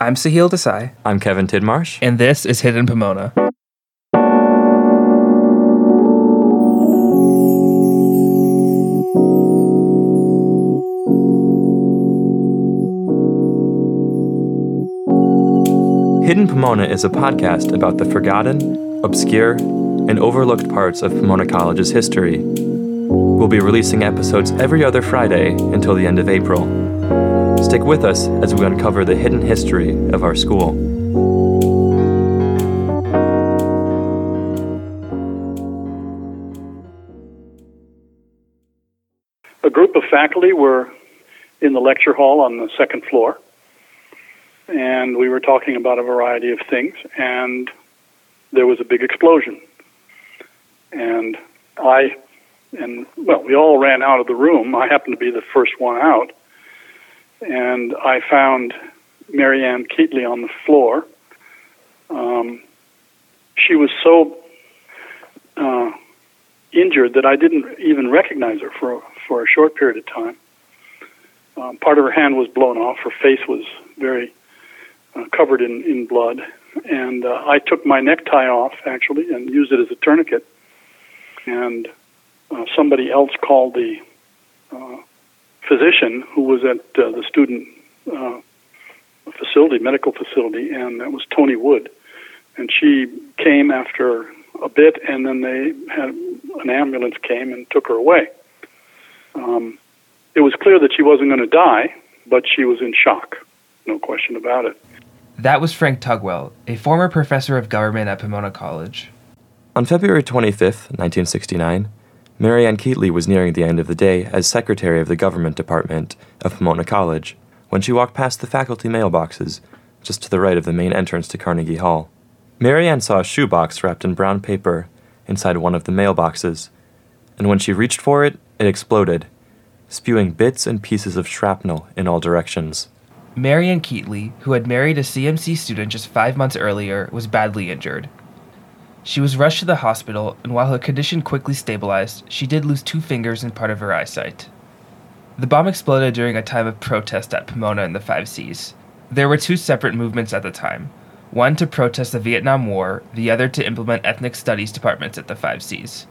I'm Sahil Desai, I'm Kevin Tidmarsh. and this is Hidden Pomona. Hidden Pomona is a podcast about the forgotten, obscure, and overlooked parts of Pomona College's history. We'll be releasing episodes every other Friday until the end of April. Stick with us as we uncover the hidden history of our school. a group of faculty were in the lecture hall on the second floor, and we were talking about a variety of things, and there was a big explosion. And I, and well, we all ran out of the room. I happened to be the first one out, and I found Marianne Keatley on the floor. Um, she was so uh, injured that I didn't even recognize her for for a short period of time. Um, part of her hand was blown off. Her face was very uh, covered in, in blood. And uh, I took my necktie off, actually, and used it as a tourniquet. And uh, somebody else called the uh, physician who was at uh, the student uh, facility, medical facility, and that was Tony Wood. And she came after a bit, and then they had an ambulance came and took her away. Um, it was clear that she wasn't going to die, but she was in shock, no question about it. That was Frank Tugwell, a former professor of government at Pomona College. On February 25th, 1969, Marianne Keatley was nearing the end of the day as secretary of the government department of Pomona College when she walked past the faculty mailboxes just to the right of the main entrance to Carnegie Hall. Marianne saw a shoebox wrapped in brown paper inside one of the mailboxes, and when she reached for it, it exploded, spewing bits and pieces of shrapnel in all directions. Marianne Keatley, who had married a CMC student just five months earlier, was badly injured. She was rushed to the hospital, and while her condition quickly stabilized, she did lose two fingers and part of her eyesight. The bomb exploded during a time of protest at Pomona in the 5Cs. There were two separate movements at the time one to protest the Vietnam War, the other to implement ethnic studies departments at the 5Cs.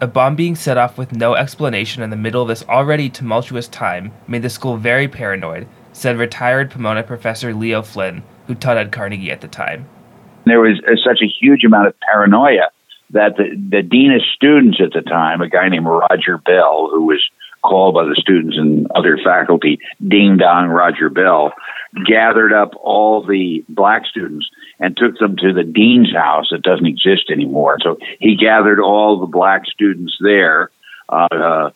A bomb being set off with no explanation in the middle of this already tumultuous time made the school very paranoid, said retired Pomona professor Leo Flynn, who taught at Carnegie at the time. There was uh, such a huge amount of paranoia that the, the dean of students at the time, a guy named Roger Bell, who was called by the students and other faculty Ding Dong Roger Bell, gathered up all the black students and took them to the dean's house that doesn't exist anymore. So he gathered all the black students there. Uh, uh,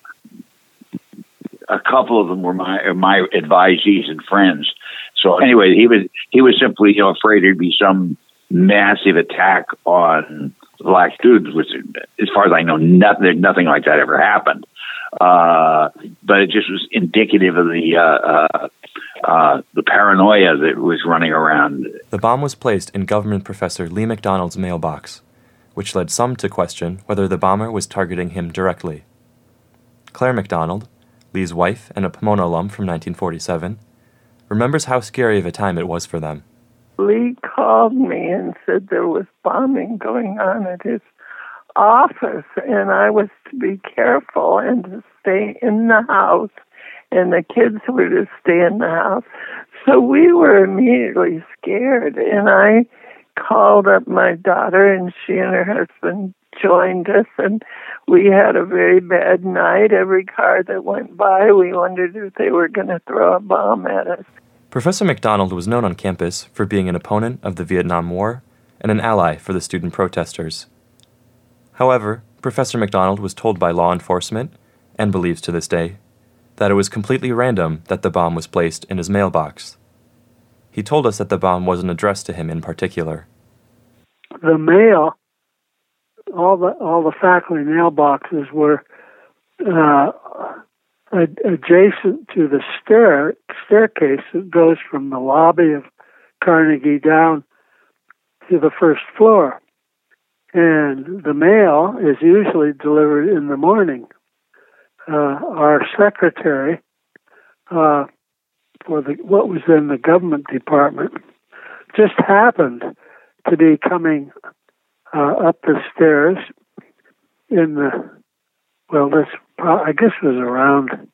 a couple of them were my my advisees and friends. So anyway, he was he was simply you know afraid there'd be some massive attack on black students, which, as far as I know, nothing nothing like that ever happened. Uh, but it just was indicative of the uh, uh, uh, the paranoia that was running around. The bomb was placed in government professor Lee McDonald's mailbox, which led some to question whether the bomber was targeting him directly. Claire McDonald, Lee's wife and a Pomona alum from 1947, remembers how scary of a time it was for them. Lee called me and said there was bombing going on at his office and I was to be careful and to stay in the house and the kids were to stay in the house. So we were immediately scared and I called up my daughter and she and her husband joined us and we had a very bad night. Every car that went by, we wondered if they were going to throw a bomb at us. Professor McDonald was known on campus for being an opponent of the Vietnam War and an ally for the student protesters. However, Professor McDonald was told by law enforcement, and believes to this day, that it was completely random that the bomb was placed in his mailbox. He told us that the bomb wasn't addressed to him in particular. The mail, all the all the faculty mailboxes were uh, adjacent to the stair staircase that goes from the lobby of Carnegie down to the first floor and the mail is usually delivered in the morning. Uh, our secretary uh, for the what was in the government department just happened to be coming uh, up the stairs in the well, this I guess it was around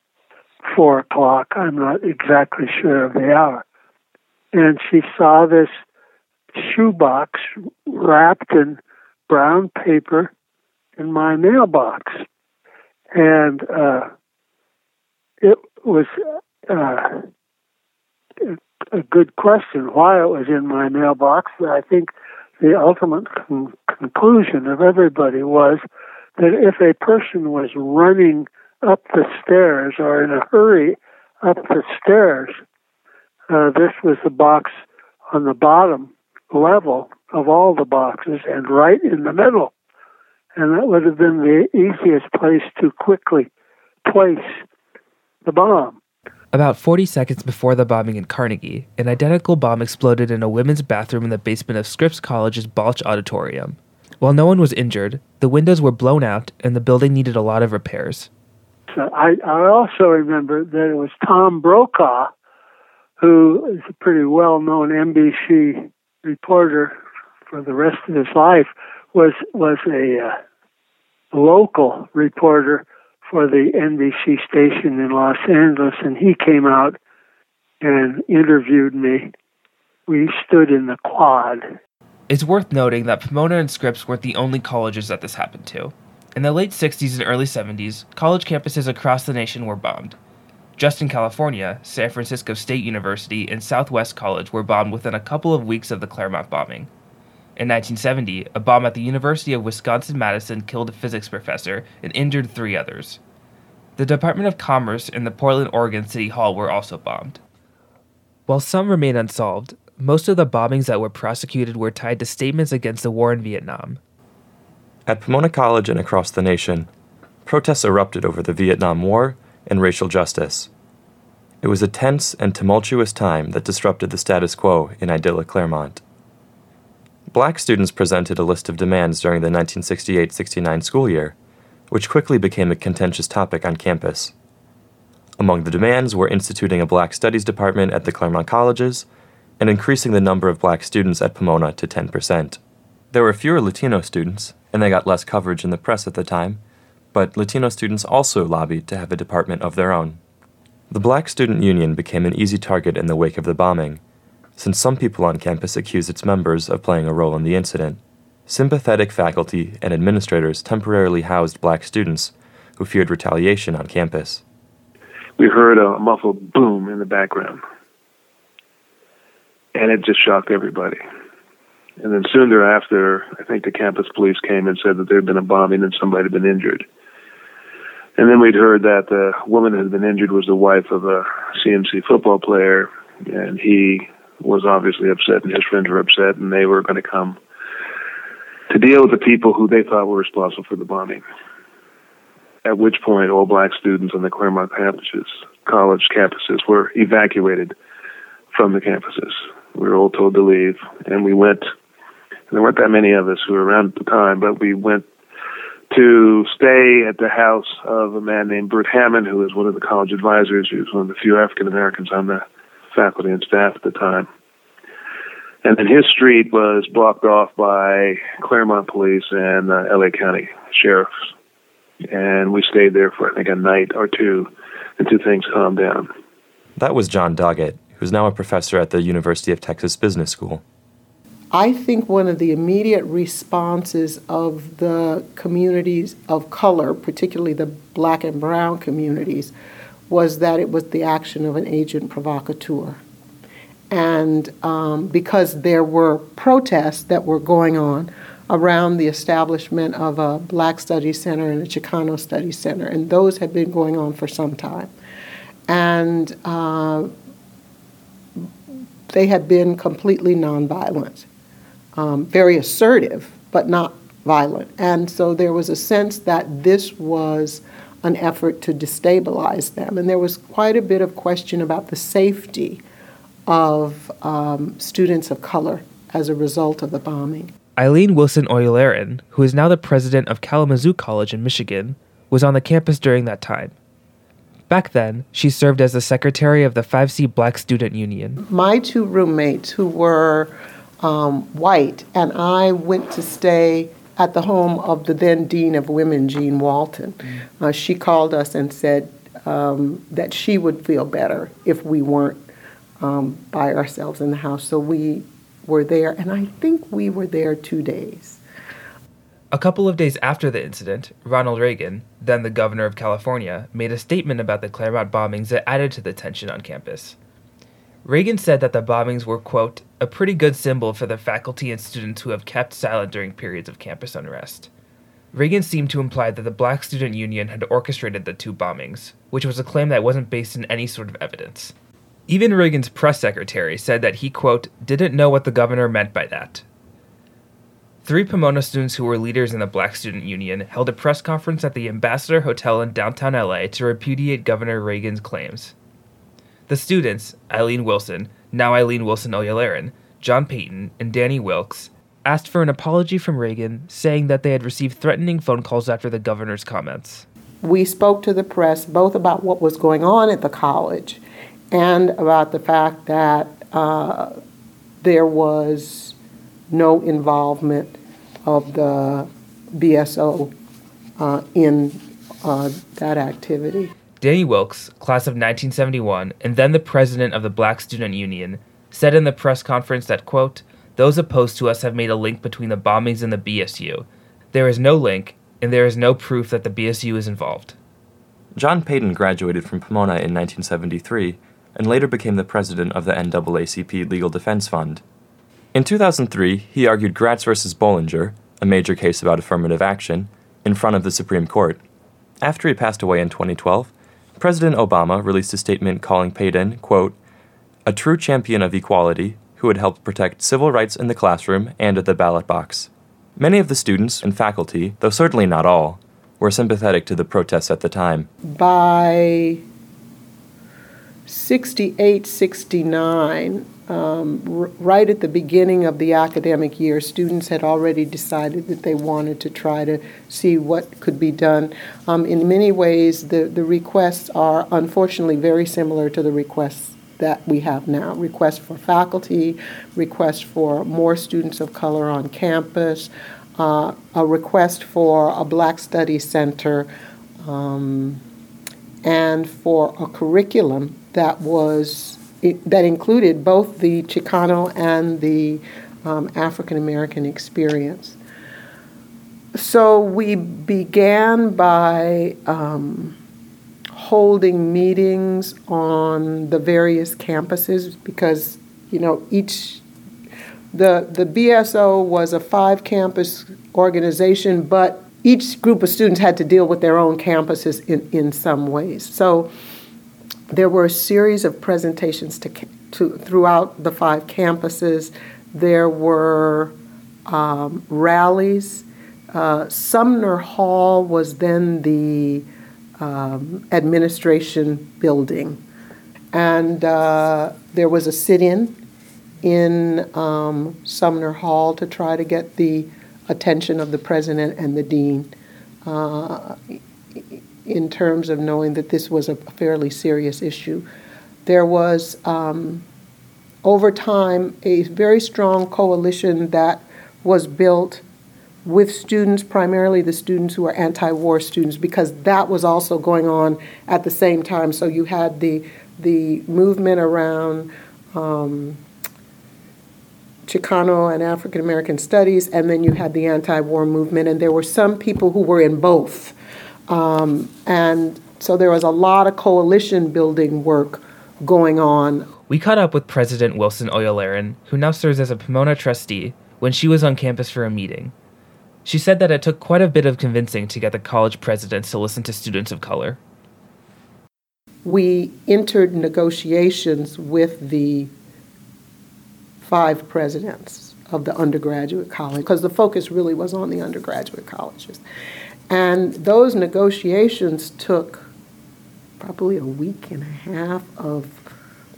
four o'clock. I'm not exactly sure of the hour, and she saw this shoebox wrapped in brown paper in my mailbox, and uh, it was uh, a good question why it was in my mailbox. I think the ultimate con- conclusion of everybody was that if a person was running up the stairs or in a hurry up the stairs, uh, this was the box on the bottom level of all the boxes and right in the middle. And that would have been the easiest place to quickly place the bomb. About 40 seconds before the bombing in Carnegie, an identical bomb exploded in a women's bathroom in the basement of Scripps College's Balch Auditorium. While no one was injured, the windows were blown out and the building needed a lot of repairs. So I, I also remember that it was Tom Brokaw, who is a pretty well known NBC reporter for the rest of his life, was, was a uh, local reporter for the NBC station in Los Angeles, and he came out and interviewed me. We stood in the quad it's worth noting that Pomona and Scripps weren't the only colleges that this happened to. In the late 60s and early 70s, college campuses across the nation were bombed. Just in California, San Francisco State University and Southwest College were bombed within a couple of weeks of the Claremont bombing. In 1970, a bomb at the University of Wisconsin Madison killed a physics professor and injured three others. The Department of Commerce and the Portland, Oregon City Hall were also bombed. While some remain unsolved, most of the bombings that were prosecuted were tied to statements against the war in Vietnam. At Pomona College and across the nation, protests erupted over the Vietnam War and racial justice. It was a tense and tumultuous time that disrupted the status quo in idyllic Claremont. Black students presented a list of demands during the 1968 69 school year, which quickly became a contentious topic on campus. Among the demands were instituting a Black Studies department at the Claremont colleges and increasing the number of black students at Pomona to 10%. There were fewer Latino students, and they got less coverage in the press at the time, but Latino students also lobbied to have a department of their own. The Black Student Union became an easy target in the wake of the bombing, since some people on campus accused its members of playing a role in the incident. Sympathetic faculty and administrators temporarily housed black students who feared retaliation on campus. We heard a muffled boom in the background and it just shocked everybody. And then soon thereafter, I think the campus police came and said that there had been a bombing and somebody had been injured. And then we'd heard that the woman who had been injured was the wife of a CMC football player, and he was obviously upset, and his friends were upset, and they were going to come to deal with the people who they thought were responsible for the bombing. At which point, all black students on the Claremont campuses, college campuses, were evacuated from the campuses we were all told to leave, and we went. And there weren't that many of us who were around at the time, but we went to stay at the house of a man named Bert Hammond, who was one of the college advisors. He was one of the few African Americans on the faculty and staff at the time. And then his street was blocked off by Claremont Police and uh, LA County sheriffs. And we stayed there for, I think, a night or two until things calmed down. That was John Doggett, who's now a professor at the University of Texas Business School. I think one of the immediate responses of the communities of color, particularly the black and brown communities, was that it was the action of an agent provocateur. And um, because there were protests that were going on around the establishment of a Black Studies Center and a Chicano Studies Center, and those had been going on for some time. And uh, they had been completely nonviolent, um, very assertive, but not violent. And so there was a sense that this was an effort to destabilize them. And there was quite a bit of question about the safety of um, students of color as a result of the bombing. Eileen Wilson Oyelaran, who is now the president of Kalamazoo College in Michigan, was on the campus during that time. Back then, she served as the secretary of the 5C Black Student Union. My two roommates, who were um, white, and I went to stay at the home of the then Dean of Women, Jean Walton. Uh, she called us and said um, that she would feel better if we weren't um, by ourselves in the house. So we were there, and I think we were there two days. A couple of days after the incident, Ronald Reagan, then the governor of California, made a statement about the Claremont bombings that added to the tension on campus. Reagan said that the bombings were, quote, a pretty good symbol for the faculty and students who have kept silent during periods of campus unrest. Reagan seemed to imply that the Black Student Union had orchestrated the two bombings, which was a claim that wasn't based in any sort of evidence. Even Reagan's press secretary said that he, quote, didn't know what the governor meant by that. Three Pomona students who were leaders in the Black Student Union held a press conference at the Ambassador Hotel in downtown LA to repudiate Governor Reagan's claims. The students, Eileen Wilson, now Eileen Wilson Oyelaran, John Payton, and Danny Wilkes, asked for an apology from Reagan, saying that they had received threatening phone calls after the governor's comments. We spoke to the press both about what was going on at the college and about the fact that uh, there was no involvement of the BSO uh, in uh, that activity. Danny Wilkes, class of 1971, and then the president of the Black Student Union, said in the press conference that, quote, those opposed to us have made a link between the bombings and the BSU. There is no link, and there is no proof that the BSU is involved. John Payton graduated from Pomona in 1973 and later became the president of the NAACP Legal Defense Fund. In 2003, he argued Gratz versus Bollinger, a major case about affirmative action, in front of the Supreme Court. After he passed away in 2012, President Obama released a statement calling Payton, quote, a true champion of equality who had helped protect civil rights in the classroom and at the ballot box. Many of the students and faculty, though certainly not all, were sympathetic to the protests at the time. By 68 69, um, r- right at the beginning of the academic year, students had already decided that they wanted to try to see what could be done. Um, in many ways, the, the requests are unfortunately very similar to the requests that we have now requests for faculty, requests for more students of color on campus, uh, a request for a Black study Center, um, and for a curriculum that was that included both the Chicano and the um, African American experience. So we began by um, holding meetings on the various campuses because you know each the the BSO was a five campus organization, but each group of students had to deal with their own campuses in, in some ways. So there were a series of presentations to, to throughout the five campuses. There were um, rallies. Uh, Sumner Hall was then the um, administration building, and uh, there was a sit-in in um, Sumner Hall to try to get the attention of the president and the dean. Uh, in terms of knowing that this was a fairly serious issue. There was, um, over time, a very strong coalition that was built with students, primarily the students who are anti war students, because that was also going on at the same time. So you had the, the movement around. Um, Chicano and African American studies, and then you had the anti war movement, and there were some people who were in both. Um, and so there was a lot of coalition building work going on. We caught up with President Wilson Oyelaran, who now serves as a Pomona trustee, when she was on campus for a meeting. She said that it took quite a bit of convincing to get the college presidents to listen to students of color. We entered negotiations with the five presidents of the undergraduate college because the focus really was on the undergraduate colleges. And those negotiations took probably a week and a half of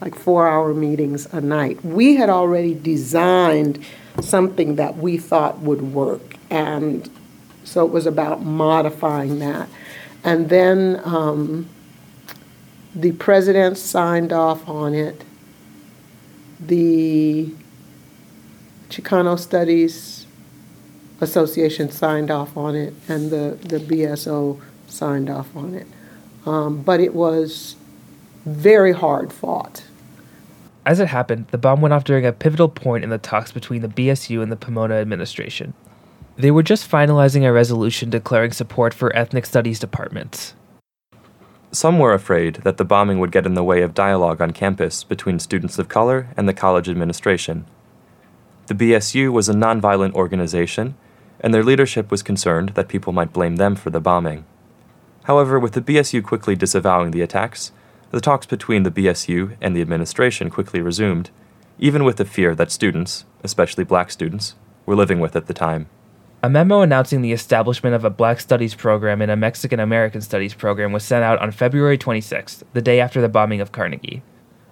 like four hour meetings a night. We had already designed something that we thought would work. And so it was about modifying that. And then um, The president signed off on it. The Chicano Studies Association signed off on it, and the, the BSO signed off on it. Um, but it was very hard fought. As it happened, the bomb went off during a pivotal point in the talks between the BSU and the Pomona administration. They were just finalizing a resolution declaring support for ethnic studies departments. Some were afraid that the bombing would get in the way of dialogue on campus between students of color and the college administration. The BSU was a nonviolent organization, and their leadership was concerned that people might blame them for the bombing. However, with the BSU quickly disavowing the attacks, the talks between the BSU and the administration quickly resumed, even with the fear that students, especially black students, were living with at the time. A memo announcing the establishment of a Black Studies program and a Mexican American Studies program was sent out on February 26th, the day after the bombing of Carnegie.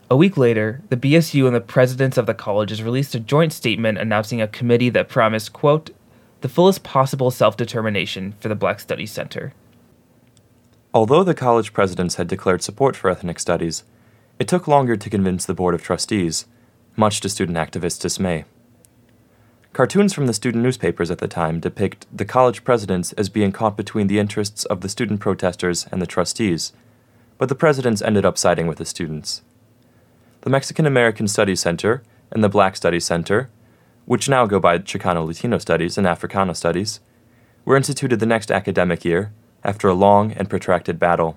A week later, the BSU and the presidents of the colleges released a joint statement announcing a committee that promised, quote, the fullest possible self determination for the Black Studies Center. Although the college presidents had declared support for ethnic studies, it took longer to convince the Board of Trustees, much to student activists' dismay. Cartoons from the student newspapers at the time depict the college presidents as being caught between the interests of the student protesters and the trustees, but the presidents ended up siding with the students. The Mexican American Studies Center and the Black Studies Center, which now go by Chicano Latino Studies and Africana Studies, were instituted the next academic year after a long and protracted battle.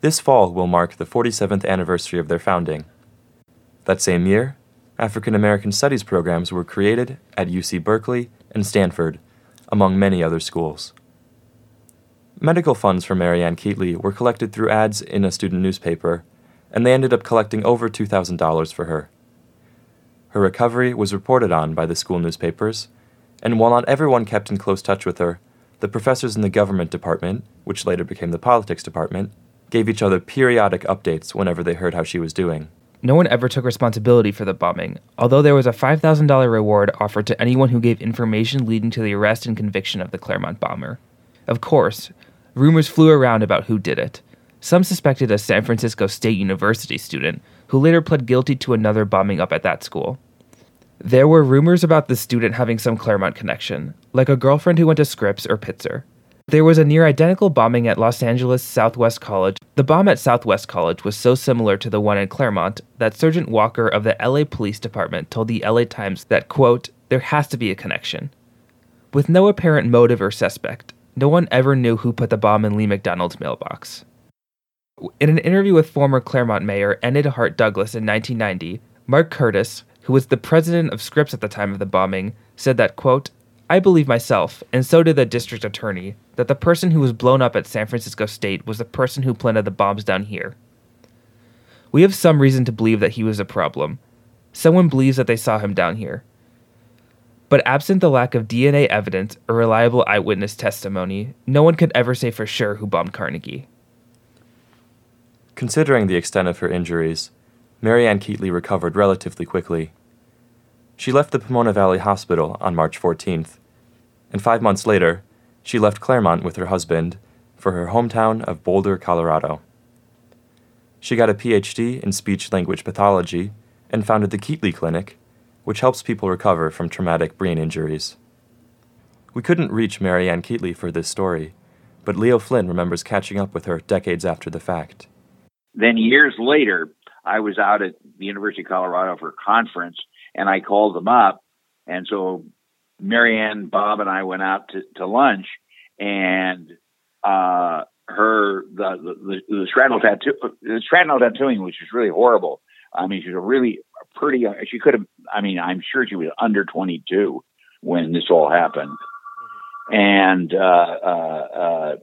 This fall will mark the 47th anniversary of their founding. That same year, African American Studies programs were created at UC Berkeley and Stanford, among many other schools. Medical funds for Marianne Keatley were collected through ads in a student newspaper, and they ended up collecting over $2,000 for her. Her recovery was reported on by the school newspapers, and while not everyone kept in close touch with her, the professors in the government department, which later became the politics department, gave each other periodic updates whenever they heard how she was doing. No one ever took responsibility for the bombing, although there was a $5,000 reward offered to anyone who gave information leading to the arrest and conviction of the Claremont bomber. Of course, rumors flew around about who did it. Some suspected a San Francisco State University student, who later pled guilty to another bombing up at that school. There were rumors about the student having some Claremont connection, like a girlfriend who went to Scripps or Pitzer. There was a near identical bombing at Los Angeles Southwest College. The bomb at Southwest College was so similar to the one in Claremont that Sergeant Walker of the LA Police Department told the LA Times that, quote, there has to be a connection. With no apparent motive or suspect, no one ever knew who put the bomb in Lee McDonald's mailbox. In an interview with former Claremont Mayor Enid Hart Douglas in 1990, Mark Curtis, who was the president of Scripps at the time of the bombing, said that, quote, I believe myself, and so did the district attorney, that the person who was blown up at San Francisco State was the person who planted the bombs down here. We have some reason to believe that he was a problem. Someone believes that they saw him down here. But absent the lack of DNA evidence or reliable eyewitness testimony, no one could ever say for sure who bombed Carnegie. Considering the extent of her injuries, Marianne Keatley recovered relatively quickly. She left the Pomona Valley Hospital on March 14th, and five months later, she left Claremont with her husband for her hometown of Boulder, Colorado. She got a PhD in speech language pathology and founded the Keatley Clinic, which helps people recover from traumatic brain injuries. We couldn't reach Marianne Keatley for this story, but Leo Flynn remembers catching up with her decades after the fact. Then years later, I was out at the University of Colorado for a conference, and I called them up. And so Marianne, Bob, and I went out to, to lunch, and uh, her the the, the shrapnel tattoo the tattooing, which is really horrible. I mean, she's a really pretty. She could have. I mean, I'm sure she was under 22 when this all happened, and uh, uh, uh,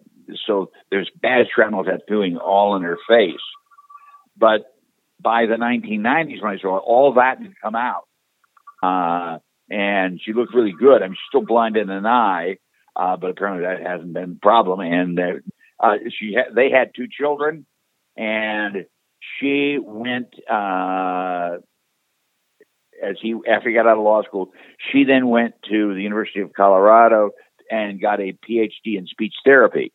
so there's bad shrapnel tattooing all in her face. But by the 1990s, when I saw it, all that had come out. Uh, and she looked really good. I mean, she's still blind in an eye, uh, but apparently that hasn't been a problem. And uh, she ha- they had two children, and she went uh, as he after he got out of law school. She then went to the University of Colorado and got a PhD in speech therapy.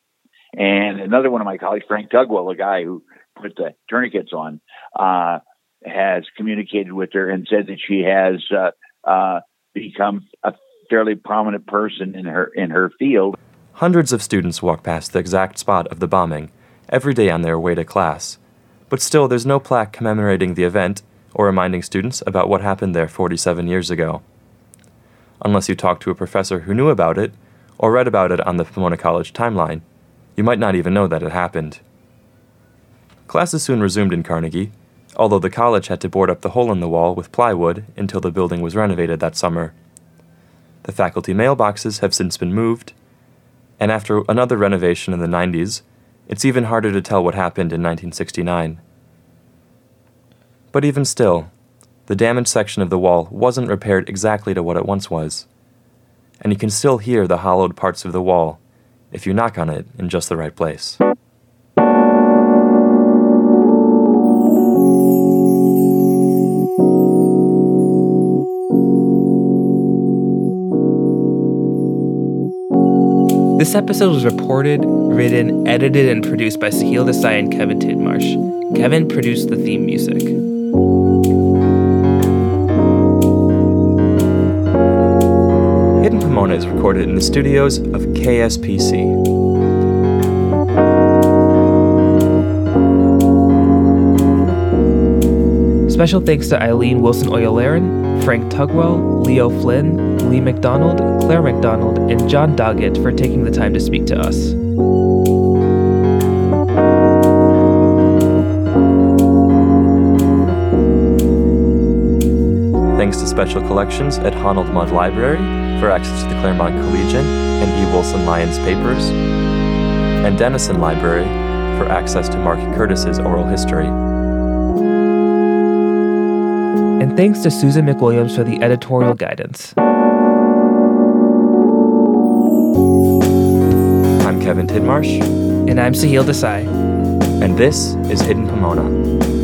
And another one of my colleagues, Frank Tugwell, a guy who put the tourniquets on, uh, has communicated with her and said that she has uh, uh, become a fairly prominent person in her in her field. Hundreds of students walk past the exact spot of the bombing every day on their way to class, but still there's no plaque commemorating the event or reminding students about what happened there 47 years ago. Unless you talk to a professor who knew about it or read about it on the Pomona College timeline, you might not even know that it happened. Classes soon resumed in Carnegie, although the college had to board up the hole in the wall with plywood until the building was renovated that summer. The faculty mailboxes have since been moved, and after another renovation in the 90s, it's even harder to tell what happened in 1969. But even still, the damaged section of the wall wasn't repaired exactly to what it once was, and you can still hear the hollowed parts of the wall if you knock on it in just the right place. This episode was reported, written, edited, and produced by Sahil Desai and Kevin Tidmarsh. Kevin produced the theme music. Pomona is recorded in the studios of KSPC. Special thanks to Eileen Wilson Oyelaran, Frank Tugwell, Leo Flynn, Lee McDonald, Claire McDonald, and John Doggett for taking the time to speak to us. Thanks to special collections at Honnold Mudd Library for access to the Claremont Collegian and E. Wilson Lyons papers, and Denison Library for access to Mark Curtis's oral history. And thanks to Susan McWilliams for the editorial guidance. I'm Kevin Tidmarsh, And I'm Sahil Desai. and this is Hidden Pomona.